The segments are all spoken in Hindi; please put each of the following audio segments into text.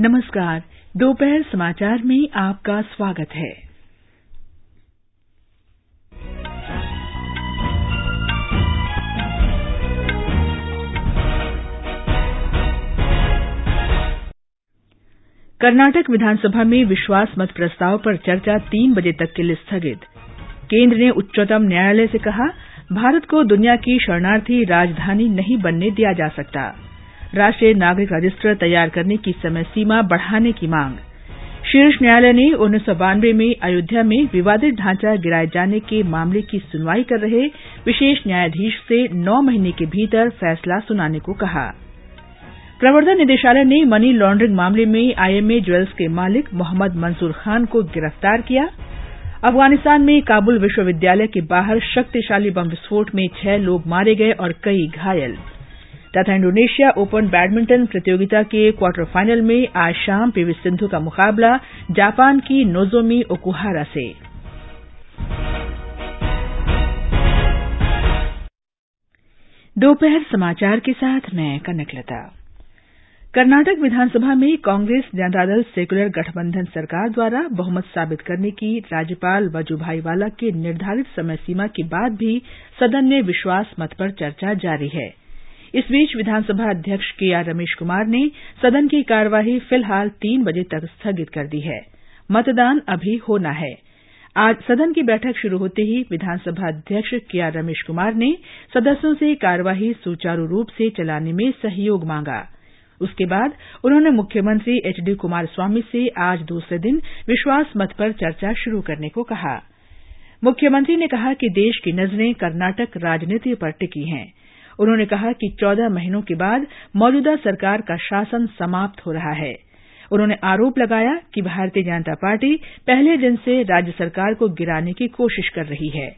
नमस्कार, दोपहर समाचार में आपका स्वागत है। कर्नाटक विधानसभा में विश्वास मत प्रस्ताव पर चर्चा तीन बजे तक के लिए स्थगित। केंद्र ने उच्चतम न्यायालय से कहा, भारत को दुनिया की शरणार्थी राजधानी नहीं बनने दिया जा सकता। राष्ट्रीय नागरिक रजिस्टर तैयार करने की समय सीमा बढ़ाने की मांग। शीर्ष न्यायालय ने उन्नीस सौ बानवे में अयोध्या में विवादित ढांचा गिराए जाने के मामले की सुनवाई कर रहे विशेष न्यायाधीश से नौ महीने के भीतर फैसला सुनाने को कहा। प्रवर्तन निदेशालय ने मनी लॉन्ड्रिंग मामले में आईएमए ज्वेल्स के मालिक मोहम्मद मंसूर खान को गिरफ़्तार किया। अफ़गानिस्तान में काबुल विश्वविद्यालय के बाहर शक्तिशाली बम विस्फोट में छह लोग मारे गए और कई घायल। तथा इंडोनेशिया ओपन बैडमिंटन प्रतियोगिता के क्वार्टर फाइनल में आज शाम पीवी सिंधु का मुकाबला जापान की नोजोमी ओकुहारा से। दोपहर समाचार के साथ मैं कनकलता कर्नाटक विधानसभा में कांग्रेस जनता दल सेक्युलर गठबंधन सरकार द्वारा बहुमत साबित करने की राज्यपाल वजूभाई वाला के निर्धारित समय सीमा के बाद भी सदन में विश्वास मत पर चर्चा जारी है। इस बीच विधानसभा अध्यक्ष के आर रमेश कुमार ने सदन की कार्यवाही फ़िलहाल तीन बजे तक स्थगित कर दी है। मतदान अभी होना है। आज सदन की बैठक शुरू होते ही विधानसभा अध्यक्ष के आर रमेश कुमार ने सदस्यों से कार्यवाही सुचारू रूप से चलाने में सहयोग मांगा। उसके बाद उन्होंने मुख्यमंत्री एच डी कुमारस्वामी से आज दूसरे दिन विश्वास मत पर चर्चा शुरू करने को कहा। मुख्यमंत्री ने कहा कि देश की नज़रें कर्नाटक राजनीति पर टिकी हैं। उन्होंने कहा कि चौदह महीनों के बाद मौजूदा सरकार का शासन समाप्त हो रहा है। उन्होंने आरोप लगाया कि भारतीय जनता पार्टी पहले दिन से राज्य सरकार को गिराने की कोशिश कर रही है।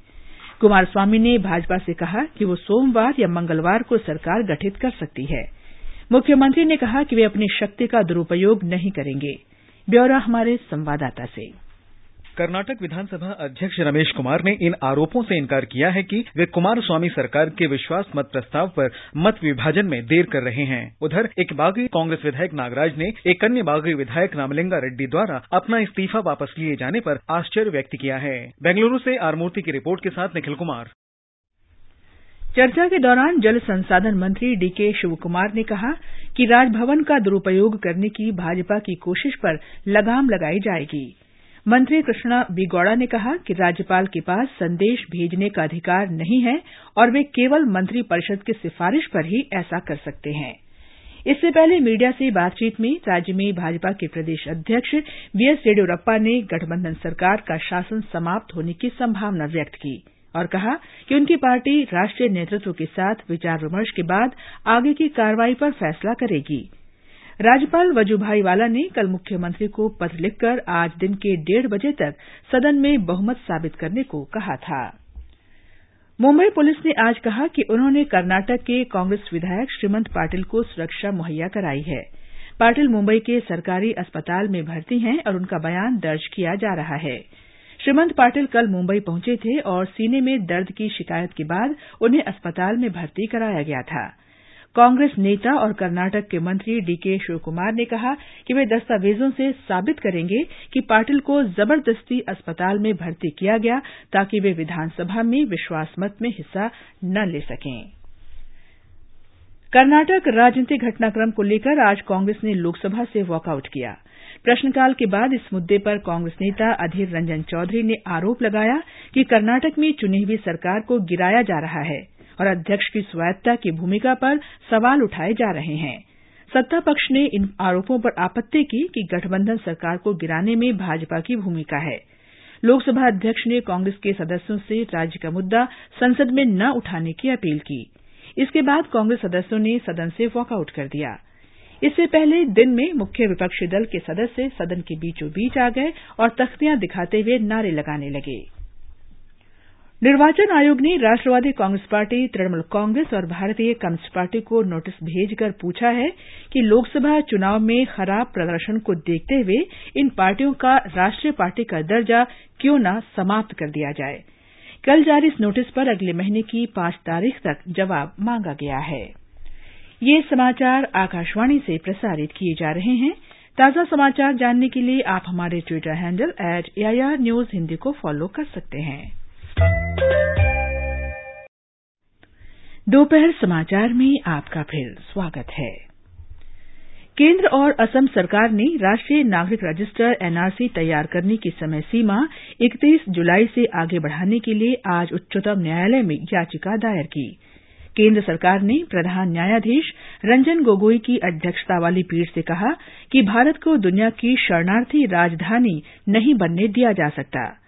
कुमारस्वामी ने भाजपा से कहा कि वो सोमवार या मंगलवार को सरकार गठित कर सकती है। मुख्यमंत्री ने कहा कि वे अपनी शक्ति का दुरुपयोग नहीं करेंगे। ब्यौरा हमारे संवाददाता से। कर्नाटक विधानसभा अध्यक्ष रमेश कुमार ने इन आरोपों से इनकार किया है कि वे कुमार स्वामी सरकार के विश्वास मत प्रस्ताव पर मत विभाजन में देर कर रहे हैं। उधर, एक बागी कांग्रेस विधायक नागराज ने एक अन्य बागी विधायक रामलिंगा रेड्डी द्वारा अपना इस्तीफा वापस लिए जाने पर आश्चर्य व्यक्त किया है। बेंगलुरु से आरमूर्ति की रिपोर्ट के साथ निखिल कुमार। चर्चा के दौरान जल संसाधन मंत्री डीके शिवकुमार ने कहा कि राजभवन का दुरुपयोग करने की भाजपा की कोशिश पर लगाम लगाई जाएगी। मंत्री कृष्णा बी गौड़ा ने कहा कि राज्यपाल के पास संदेश भेजने का अधिकार नहीं है और वे केवल मंत्री परिषद की सिफारिश पर ही ऐसा कर सकते हैं। इससे पहले मीडिया से बातचीत में राज्य में भाजपा के प्रदेश अध्यक्ष बीएस येडियुरप्पा ने गठबंधन सरकार का शासन समाप्त होने की संभावना व्यक्त की और कहा कि उनकी पार्टी राष्ट्रीय नेतृत्व के साथ विचार विमर्श के बाद आगे की कार्रवाई पर फैसला करेगी। राज्यपाल वजुभाई वाला ने कल मुख्यमंत्री को पत्र लिखकर आज दिन के डेढ़ बजे तक सदन में बहुमत साबित करने को कहा था। मुंबई पुलिस ने आज कहा कि उन्होंने कर्नाटक के कांग्रेस विधायक श्रीमंत पाटिल को सुरक्षा मुहैया कराई है। पाटिल मुंबई के सरकारी अस्पताल में भर्ती हैं और उनका बयान दर्ज किया जा रहा है। श्रीमंत पाटिल कल मुंबई पहुँचे थे और सीने में दर्द की शिकायत के बाद उन्हें अस्पताल में भर्ती कराया गया था। कांग्रेस नेता और कर्नाटक के मंत्री डीके शिवकुमार ने कहा कि वे दस्तावेजों से साबित करेंगे कि पाटिल को ज़बरदस्ती अस्पताल में भर्ती किया गया ताकि वे विधानसभा में विश्वास मत में हिस्सा न ले सकें। कर्नाटक राजनीतिक घटनाक्रम को लेकर आज कांग्रेस ने लोकसभा से वॉकआउट किया। प्रश्नकाल के बाद इस मुद्दे पर कांग्रेस नेता अधीर रंजन चौधरी ने आरोप लगाया कि कर्नाटक में चुनी हुई सरकार को गिराया जा रहा है। और अध्यक्ष की स्वायत्ता की भूमिका पर सवाल उठाए जा रहे हैं। सत्ता पक्ष ने इन आरोपों पर आपत्ति की कि गठबंधन सरकार को गिराने में भाजपा की भूमिका है। लोकसभा अध्यक्ष ने कांग्रेस के सदस्यों से राज्य का मुद्दा संसद में न उठाने की अपील की। इसके बाद कांग्रेस सदस्यों ने सदन से वॉकआउट कर दिया। इससे पहले दिन में मुख्य विपक्षी दल के सदस्य सदन के बीचों बीच आ गए और तख्तियाँ दिखाते हुए नारे लगाने लगे। निर्वाचन आयोग ने राष्ट्रवादी कांग्रेस पार्टी, तृणमूल कांग्रेस और भारतीय कम्युनिस्ट पार्टी को नोटिस भेजकर पूछा है कि लोकसभा चुनाव में खराब प्रदर्शन को देखते हुए इन पार्टियों का राष्ट्रीय पार्टी का दर्जा क्यों न समाप्त कर दिया जाए? कल जारी इस नोटिस पर अगले महीने की पाँच तारीख तक जवाब मांगा गया है। हैं। ताज़ा समाचार जानने के लिए आप हमारे Twitter handle at AIR news Hindi को फॉलो कर सकते हैं। दोपहर समाचार में आपका फिर स्वागत है। केंद्र और असम सरकार ने राष्ट्रीय नागरिक रजिस्टर एनआरसी तैयार करने की समय सीमा इकतीस जुलाई से आगे बढ़ाने के लिए आज उच्चतम न्यायालय में याचिका दायर की। केंद्र सरकार ने प्रधान न्यायाधीश रंजन गोगोई की अध्यक्षता वाली पीठ से कहा कि भारत को दुनिया की शरणार्थी राजधानी नहीं बनने दिया जा सकता।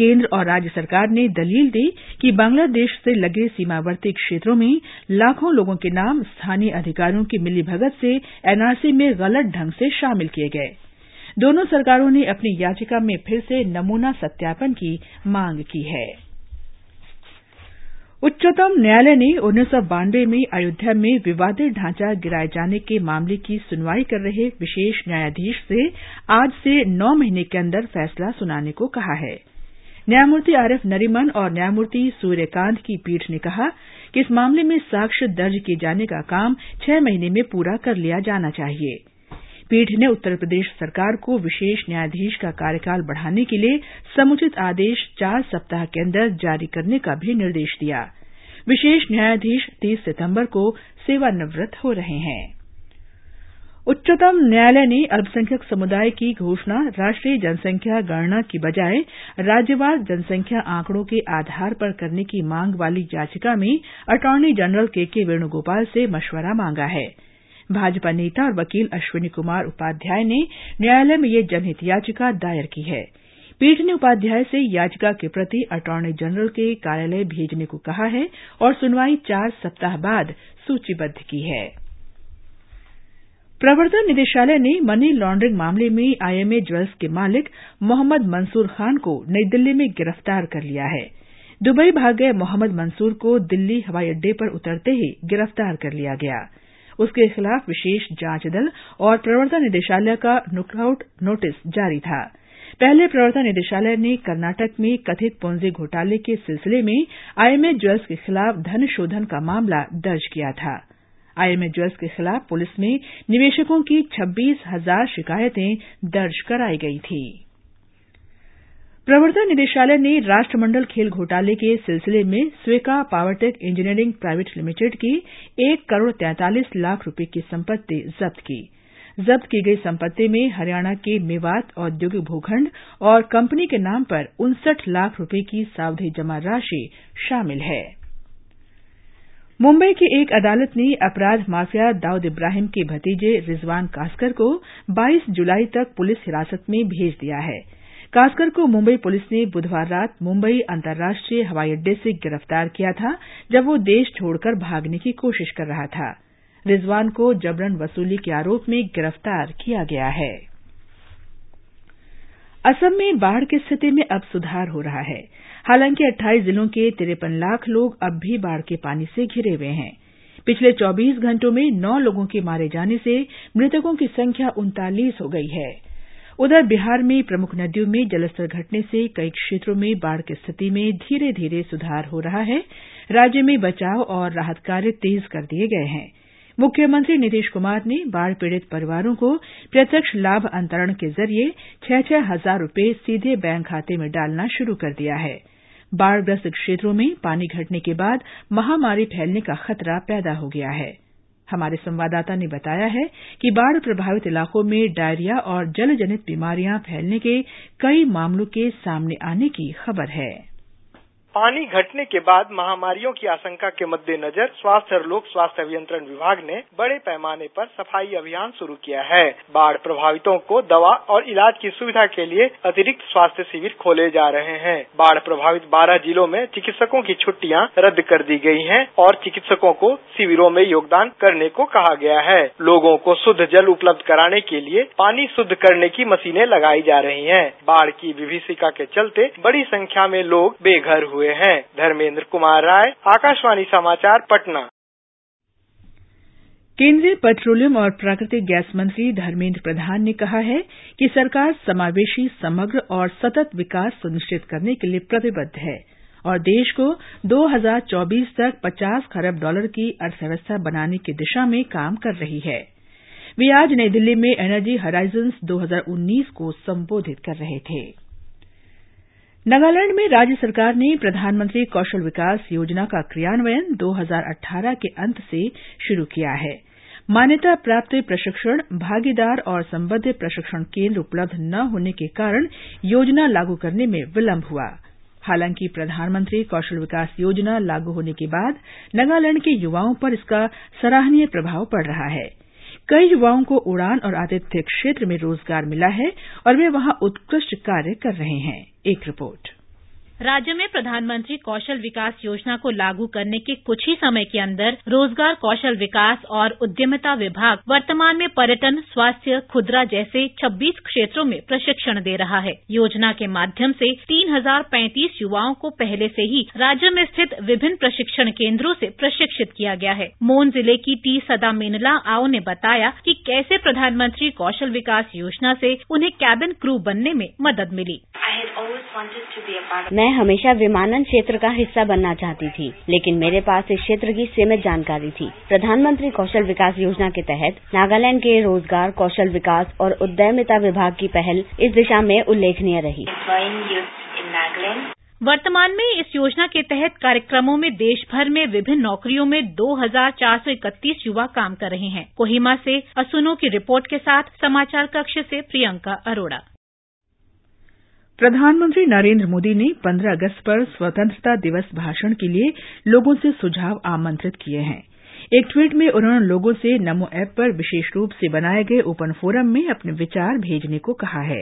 केंद्र और राज्य सरकार ने दलील दी कि बांग्लादेश से लगे सीमावर्ती क्षेत्रों में लाखों लोगों के नाम स्थानीय अधिकारियों की मिलीभगत से एनआरसी में गलत ढंग से शामिल किए गए। दोनों सरकारों ने अपनी याचिका में फिर से नमूना सत्यापन की मांग की है। उच्चतम न्यायालय ने उन्नीस सौ बानवे में अयोध्या में विवादित ढांचा गिराए जाने के मामले की सुनवाई कर रहे विशेष न्यायाधीश से आज से नौ महीने के अंदर फैसला सुनाने को कहा है। न्यायमूर्ति आरएफ नरीमन और न्यायमूर्ति सूर्यकांत की पीठ ने कहा कि इस मामले में साक्ष्य दर्ज किए जाने का काम छह महीने में पूरा कर लिया जाना चाहिए। पीठ ने उत्तर प्रदेश सरकार को विशेष न्यायाधीश का कार्यकाल बढ़ाने के लिए समुचित आदेश चार सप्ताह के अंदर जारी करने का भी निर्देश दिया। विशेष न्यायाधीश तीस सितंबर को सेवानिवृत्त हो रहे हैं। उच्चतम न्यायालय ने अल्पसंख्यक समुदाय की घोषणा, राष्ट्रीय जनसंख्या गणना की बजाय राज्यवार जनसंख्या आंकड़ों के आधार पर करने की मांग वाली याचिका में अटॉर्नी जनरल के के वेणुगोपाल से मशवरा मांगा है। भाजपा नेता और वकील अश्विनी कुमार उपाध्याय ने न्यायालय में यह जनहित याचिका दायर की है। पीठ ने उपाध्याय से याचिका के प्रति अटॉर्नी जनरल के कार्यालय भेजने को कहा है और सुनवाई चार सप्ताह बाद सूचीबद्ध की है। प्रवर्तन निदेशालय ने मनी लॉन्ड्रिंग मामले में आईएमए ज्वेल्स के मालिक मोहम्मद मंसूर खान को नई दिल्ली में गिरफ़्तार कर लिया है। दुबई भाग गए मोहम्मद मंसूर को दिल्ली हवाई अड्डे पर उतरते ही गिरफ़्तार कर लिया गया। उसके खिलाफ विशेष जाँच दल और प्रवर्तन निदेशालय का लुकआउट नोटिस जारी था। पहले प्रवर्तन निदेशालय ने कर्नाटक में कथित पोंजी घोटाले के सिलसिले में आईएमए ज्वेल्स के खिलाफ धन शोधन का मामला दर्ज किया था। आईएमए ज्वेल्स के खिलाफ पुलिस में निवेशकों की छब्बीस हज़ार शिकायतें दर्ज कराई गई थी। प्रवर्तन निदेशालय ने राष्ट्रमंडल खेल घोटाले के सिलसिले में Sweka Powertech Engineering Private Limited की एक करोड़ तैंतालीस लाख रुपये की संपत्ति जब्त की। जब्त की गई संपत्ति में हरियाणा के मेवात औद्योगिक भूखंड और कंपनी के नाम पर उनसठ लाख रुपये की सावधि जमा राशि शामिल है। मुंबई की एक अदालत ने अपराध माफिया दाऊद इब्राहिम के भतीजे रिजवान कासकर को 22 जुलाई तक पुलिस हिरासत में भेज दिया है। कासकर को मुंबई पुलिस ने बुधवार रात मुंबई अंतर्राष्ट्रीय हवाई अड्डे से गिरफ़्तार किया था, जब वो देश छोड़कर भागने की कोशिश कर रहा था। रिजवान को जबरन वसूली के आरोप में गिरफ़्तार किया गया है। असम में बाढ़ की स्थिति में अब सुधार हो रहा है। हालाँकि अट्ठाईस जिलों के तिरपन लाख लोग अब भी बाढ़ के पानी से घिरे हुए हैं। पिछले 24 घंटों में नौ लोगों के मारे जाने से मृतकों की संख्या उनतालीस हो गई है। उधर बिहार में प्रमुख नदियों में जलस्तर घटने से कई क्षेत्रों में बाढ़ की स्थिति में धीरे धीरे सुधार हो रहा है। राज्य में बचाव और राहत कार्य तेज कर दिए गए हैं। मुख्यमंत्री नीतीश कुमार ने बाढ़ पीड़ित परिवारों को प्रत्यक्ष लाभ अंतरण के ज़रिए छह छह हज़ार रुपये सीधे बैंक खाते में डालना शुरू कर दिया है। बाढ़ग्रस्त क्षेत्रों में पानी घटने के बाद महामारी फैलने का खतरा पैदा हो गया है। हमारे संवाददाता ने बताया है कि बाढ़ प्रभावित इलाकों में डायरिया और जलजनित बीमारियाँ फैलने के कई मामलों के सामने आने की खबर है। पानी घटने के बाद महामारियों की आशंका के मद्देनजर स्वास्थ्य और लोक स्वास्थ्य अभियंत्रण विभाग ने बड़े पैमाने पर सफ़ाई अभियान शुरू किया है। बाढ़ प्रभावितों को दवा और इलाज की सुविधा के लिए अतिरिक्त स्वास्थ्य शिविर खोले जा रहे हैं। बाढ़ प्रभावित बारह जिलों में चिकित्सकों की छुट्टियाँ रद्द कर दी गई हैं और चिकित्सकों को शिविरों में योगदान करने को कहा गया है। लोगों को शुद्ध जल उपलब्ध कराने के लिए पानी शुद्ध करने की मशीनें लगाई जा रही हैं। बाढ़ की विभीषिका के चलते बड़ी संख्या में लोग बेघर हुए हुए हैं। धर्मेंद्र कुमार राय, आकाशवाणी समाचार, पटना। केंद्रीय पेट्रोलियम और प्राकृतिक गैस मंत्री धर्मेंद्र प्रधान ने कहा है कि सरकार समावेशी, समग्र और सतत विकास सुनिश्चित करने के लिए प्रतिबद्ध है और देश को 2024 तक 50 खरब डॉलर की अर्थव्यवस्था बनाने की दिशा में काम कर रही है। वे आज नई दिल्ली में एनर्जी हराइजन्स 2019 को संबोधित कर रहे थे। नागालैंड में राज्य सरकार ने प्रधानमंत्री कौशल विकास योजना का क्रियान्वयन 2018 के अंत से शुरू किया है। मान्यता प्राप्त प्रशिक्षण, भागीदार और संबद्ध प्रशिक्षण केंद्र उपलब्ध न होने के कारण योजना लागू करने में विलंब हुआ। हालाँकि प्रधानमंत्री कौशल विकास योजना लागू होने के बाद नागालैंड के युवाओं पर इसका सराहनीय प्रभाव पड़ रहा है। कई युवाओं को उड़ान और आतिथ्य क्षेत्र में रोज़गार मिला है और वे वहाँ उत्कृष्ट कार्य कर रहे हैं। एक रिपोर्ट। राज्य में प्रधानमंत्री कौशल विकास योजना को लागू करने के कुछ ही समय के अंदर रोज़गार कौशल विकास और उद्यमिता विभाग वर्तमान में पर्यटन स्वास्थ्य खुदरा जैसे 26 क्षेत्रों में प्रशिक्षण दे रहा है। योजना के माध्यम से तीन हज़ार पैंतीस युवाओं को पहले से ही राज्य में स्थित विभिन्न प्रशिक्षण केंद्रों से प्रशिक्षित किया गया है। मोन ज़िले की टी सदा मेनला आओ ने बताया कि कैसे प्रधानमंत्री कौशल विकास योजना से उन्हें कैबिन क्रू बनने में मदद मिली। मैं हमेशा विमानन क्षेत्र का हिस्सा बनना चाहती थी लेकिन मेरे पास इस क्षेत्र की सीमित जानकारी थी। प्रधानमंत्री कौशल विकास योजना के तहत नागालैंड के रोज़गार कौशल विकास और उद्यमिता विभाग की पहल इस दिशा में उल्लेखनीय रही। वर्तमान में इस योजना के तहत कार्यक्रमों में देश भर में विभिन्न नौकरियों में 2,431 युवा काम कर रहे हैं। कोहिमा से असुनो की रिपोर्ट के साथ समाचार कक्ष से प्रियंका अरोड़ा। प्रधानमंत्री नरेंद्र मोदी ने 15 अगस्त पर स्वतंत्रता दिवस भाषण के लिए लोगों से सुझाव आमंत्रित किए हैं। एक ट्वीट में उन्होंने लोगों से नमो ऐप पर विशेष रूप से बनाए गए ओपन फोरम में अपने विचार भेजने को कहा है।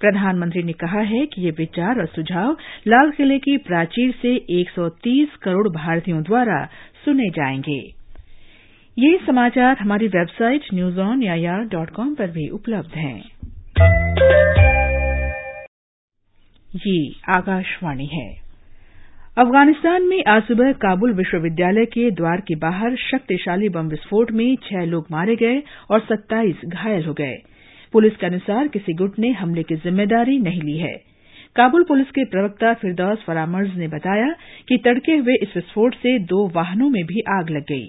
प्रधानमंत्री ने कहा है कि ये विचार और सुझाव लाल किले की प्राचीर से 130 करोड़ भारतीयों द्वारा सुने जाएँगे। ये समाचार हमारी website news on air dot com पर भी उपलब्ध हैं। आकाशवाणी है। अफ़गानिस्तान में आज सुबह काबुल विश्वविद्यालय के द्वार के बाहर शक्तिशाली बम विस्फोट में छह लोग मारे गए और सत्ताईस घायल हो गए। पुलिस के अनुसार किसी गुट ने हमले की ज़िम्मेदारी नहीं ली है। काबुल पुलिस के प्रवक्ता फिरदौस फरामर्ज ने बताया कि तड़के हुए इस विस्फोट से दो वाहनों में भी आग लग गई।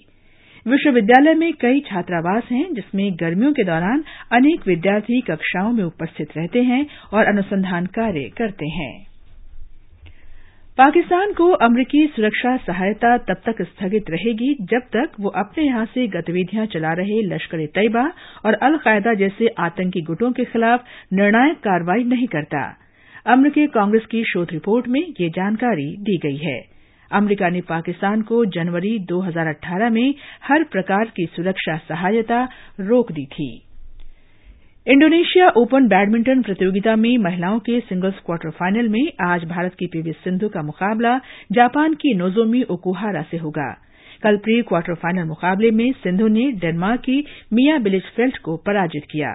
विश्वविद्यालय में कई छात्रावास हैं, जिसमें गर्मियों के दौरान अनेक विद्यार्थी कक्षाओं में उपस्थित रहते हैं और अनुसंधान कार्य करते हैं। पाकिस्तान को अमरीकी सुरक्षा सहायता तब तक स्थगित रहेगी जब तक वो अपने यहाँ से गतिविधियाँ चला रहे लश्कर ए तैयबा और अल कायदा जैसे आतंकी गुटों के खिलाफ निर्णायक कार्रवाई नहीं करता। अमरीकी कांग्रेस की शोध रिपोर्ट में ये जानकारी दी गई है। अमरीका ने पाकिस्तान को जनवरी 2018 में हर प्रकार की सुरक्षा सहायता रोक दी थी। इंडोनेशिया ओपन बैडमिंटन प्रतियोगिता में महिलाओं के सिंगल्स क्वार्टर फाइनल में आज भारत की पीवी सिंधु का मुकाबला जापान की नोजोमी ओकुहारा से होगा। कल प्री क्वार्टर फाइनल मुकाबले में सिंधु ने डेनमार्क की मिया बिलिचफेल्ट को पराजित किया।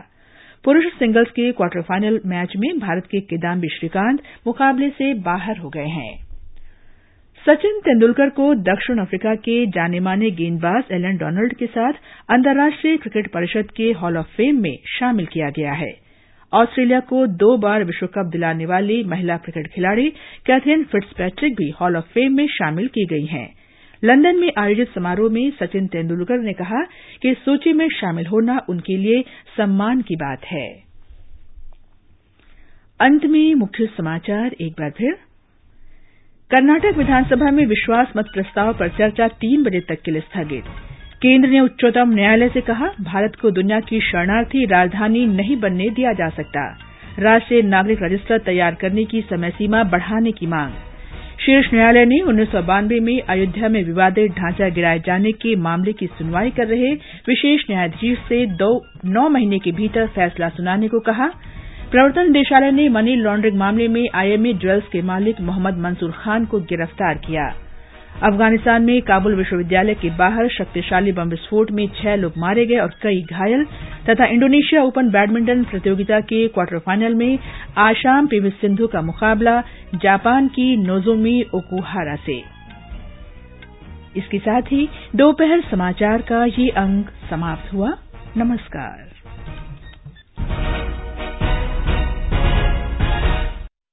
पुरुष सिंगल्स के क्वार्टर फाइनल मैच में भारत के किदाम्बी श्रीकांत मुकाबले से बाहर हो गए हैं। सचिन तेंदुलकर को दक्षिण अफ्रीका के जाने माने गेंदबाज एलन डोनाल्ड के साथ अंतर्राष्ट्रीय क्रिकेट परिषद के हॉल ऑफ़ फेम में शामिल किया गया है। ऑस्ट्रेलिया को दो बार विश्व कप दिलाने वाली महिला क्रिकेट खिलाड़ी कैथरीन फिट्जपैट्रिक भी हॉल ऑफ़ फेम में शामिल की गई हैं। लंदन में आयोजित समारोह में सचिन तेंदुलकर ने कहा कि सूची में शामिल होना उनके लिए सम्मान की बात है। अंत में मुख्य समाचार एक बार फिर। कर्नाटक विधानसभा में विश्वास मत प्रस्ताव पर चर्चा तीन बजे तक के लिए स्थगित। केंद्र ने उच्चतम न्यायालय से कहा, भारत को दुनिया की शरणार्थी राजधानी नहीं बनने दिया जा सकता। राष्ट्रीय नागरिक रजिस्टर तैयार करने की समय सीमा बढ़ाने की मांग। शीर्ष न्यायालय ने उन्नीस सौ बानवे में अयोध्या में विवादित ढांचा गिराए जाने के मामले की सुनवाई कर रहे विशेष न्यायाधीश से नौ महीने के भीतर फैसला सुनाने को कहा। प्रवर्तन निदेशालय ने मनी लॉन्ड्रिंग मामले में आईएमए ज्वेल्स के मालिक मोहम्मद मंसूर खान को गिरफ़्तार किया। अफ़गानिस्तान में काबुल विश्वविद्यालय के बाहर शक्तिशाली बम विस्फोट में छह लोग मारे गए और कई घायल तथा इंडोनेशिया ओपन बैडमिंटन प्रतियोगिता के क्वार्टर फाइनल में आज शाम पीवी सिंधु का मुकाबला जापान की नोजोमी ओकुहारा से। दोपहर समाचार का ये अंक समाप्त हुआ। नमस्कार।